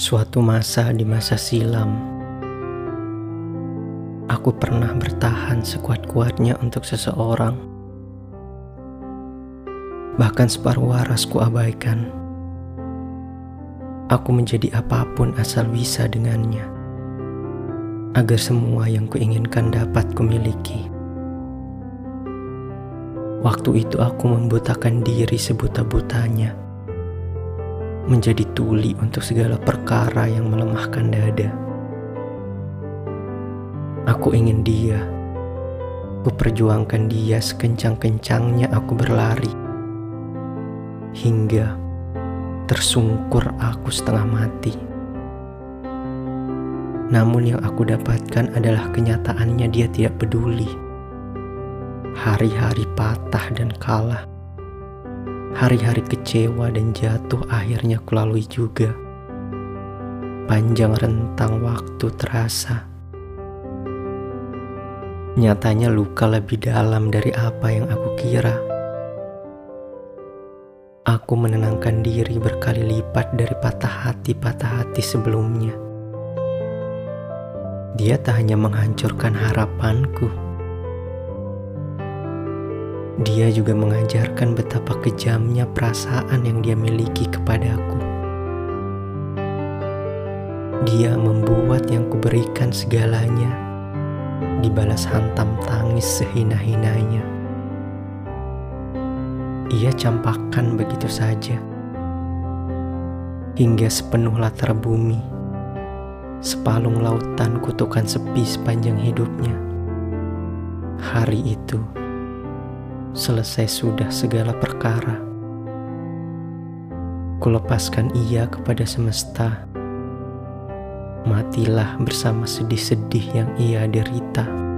Suatu masa di masa silam, aku pernah bertahan sekuat-kuatnya untuk seseorang. Bahkan separuh waras ku abaikan. Aku menjadi apa pun asal bisa dengannya. Agar semua yang kuinginkan dapat kumiliki. Waktu itu aku membutakan diri sebuta-butanya menjadi tuli untuk segala perkara yang melemahkan dada. Aku ingin dia, ku perjuangkan dia sekencang-kencangnya aku berlari, hingga tersungkur aku setengah mati. Namun yang aku dapatkan adalah kenyataannya dia tidak peduli. Hari-hari patah dan kalah Hari-hari kecewa dan jatuh akhirnya kulalui juga. Panjang rentang waktu terasa. Nyatanya luka lebih dalam dari apa yang aku kira. Aku menenangkan diri berkali lipat dari patah hati-patah hati sebelumnya. Dia tak hanya menghancurkan harapanku, dia juga mengajarkan betapa kejamnya perasaan yang dia miliki kepadaku. Dia membuat yang kuberikan segalanya dibalas hantam tangis sehina-hinanya. Ia campakkan begitu saja hingga sepenuh latar bumi, sepalung lautan kutukan sepi sepanjang hidupnya. Hari itu selesai sudah segala perkara. Kulepaskan ia kepada semesta. Matilah bersama sedih-sedih yang ia derita.